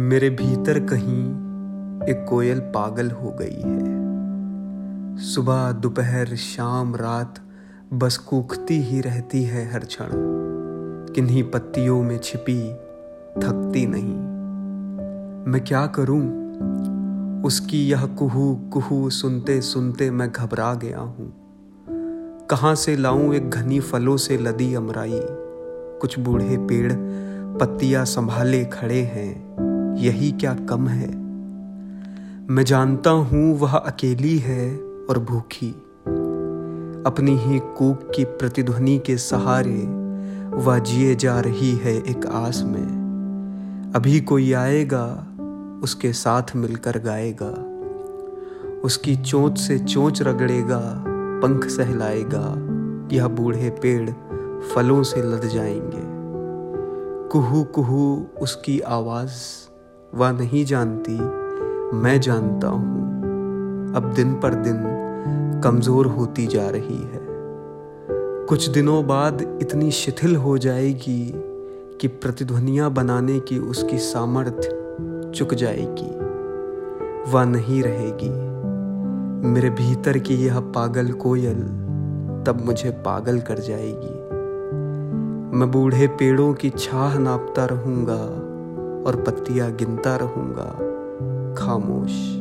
मेरे भीतर कहीं एक कोयल पागल हो गई है। सुबह, दोपहर, शाम, रात बस कूखती ही रहती है हर क्षण। किन्हीं पत्तियों में छिपी, थकती नहीं। मैं क्या करूँ? उसकी यह कुहू कुहू सुनते सुनते मैं घबरा गया हूँ। कहाँ से लाऊं एक घनी फलों से लदी अमराई? कुछ बूढ़े पेड़ पत्तियाँ संभाले खड़े हैं। यही क्या कम है? मैं जानता हूँ वह अकेली है और भूखी। अपनी ही कूक की प्रतिध्वनि के सहारे वह जिए जा रही है एक आस में। अभी कोई आएगा, उसके साथ मिलकर गाएगा। उसकी चोंच से चोंच रगड़ेगा, पंख सहलाएगा यह बूढ़े पेड़ फलों से लद जाएँगे। कुहू कुहू उसकी आवाज़ वह नहीं जानती, मैं जानता हूँ। अब दिन पर दिन कमज़ोर होती जा रही है। कुछ दिनों बाद इतनी शिथिल हो जाएगी कि प्रतिध्वनियाँ बनाने की उसकी सामर्थ्य चुक जाएगी। वह नहीं रहेगी। मेरे भीतर की यह पागल कोयल तब मुझे पागल कर जाएगी। मैं बूढ़े पेड़ों की छाह नापता रहूँगा। और पत्तियाँ गिनता रहूँगा। खामोश।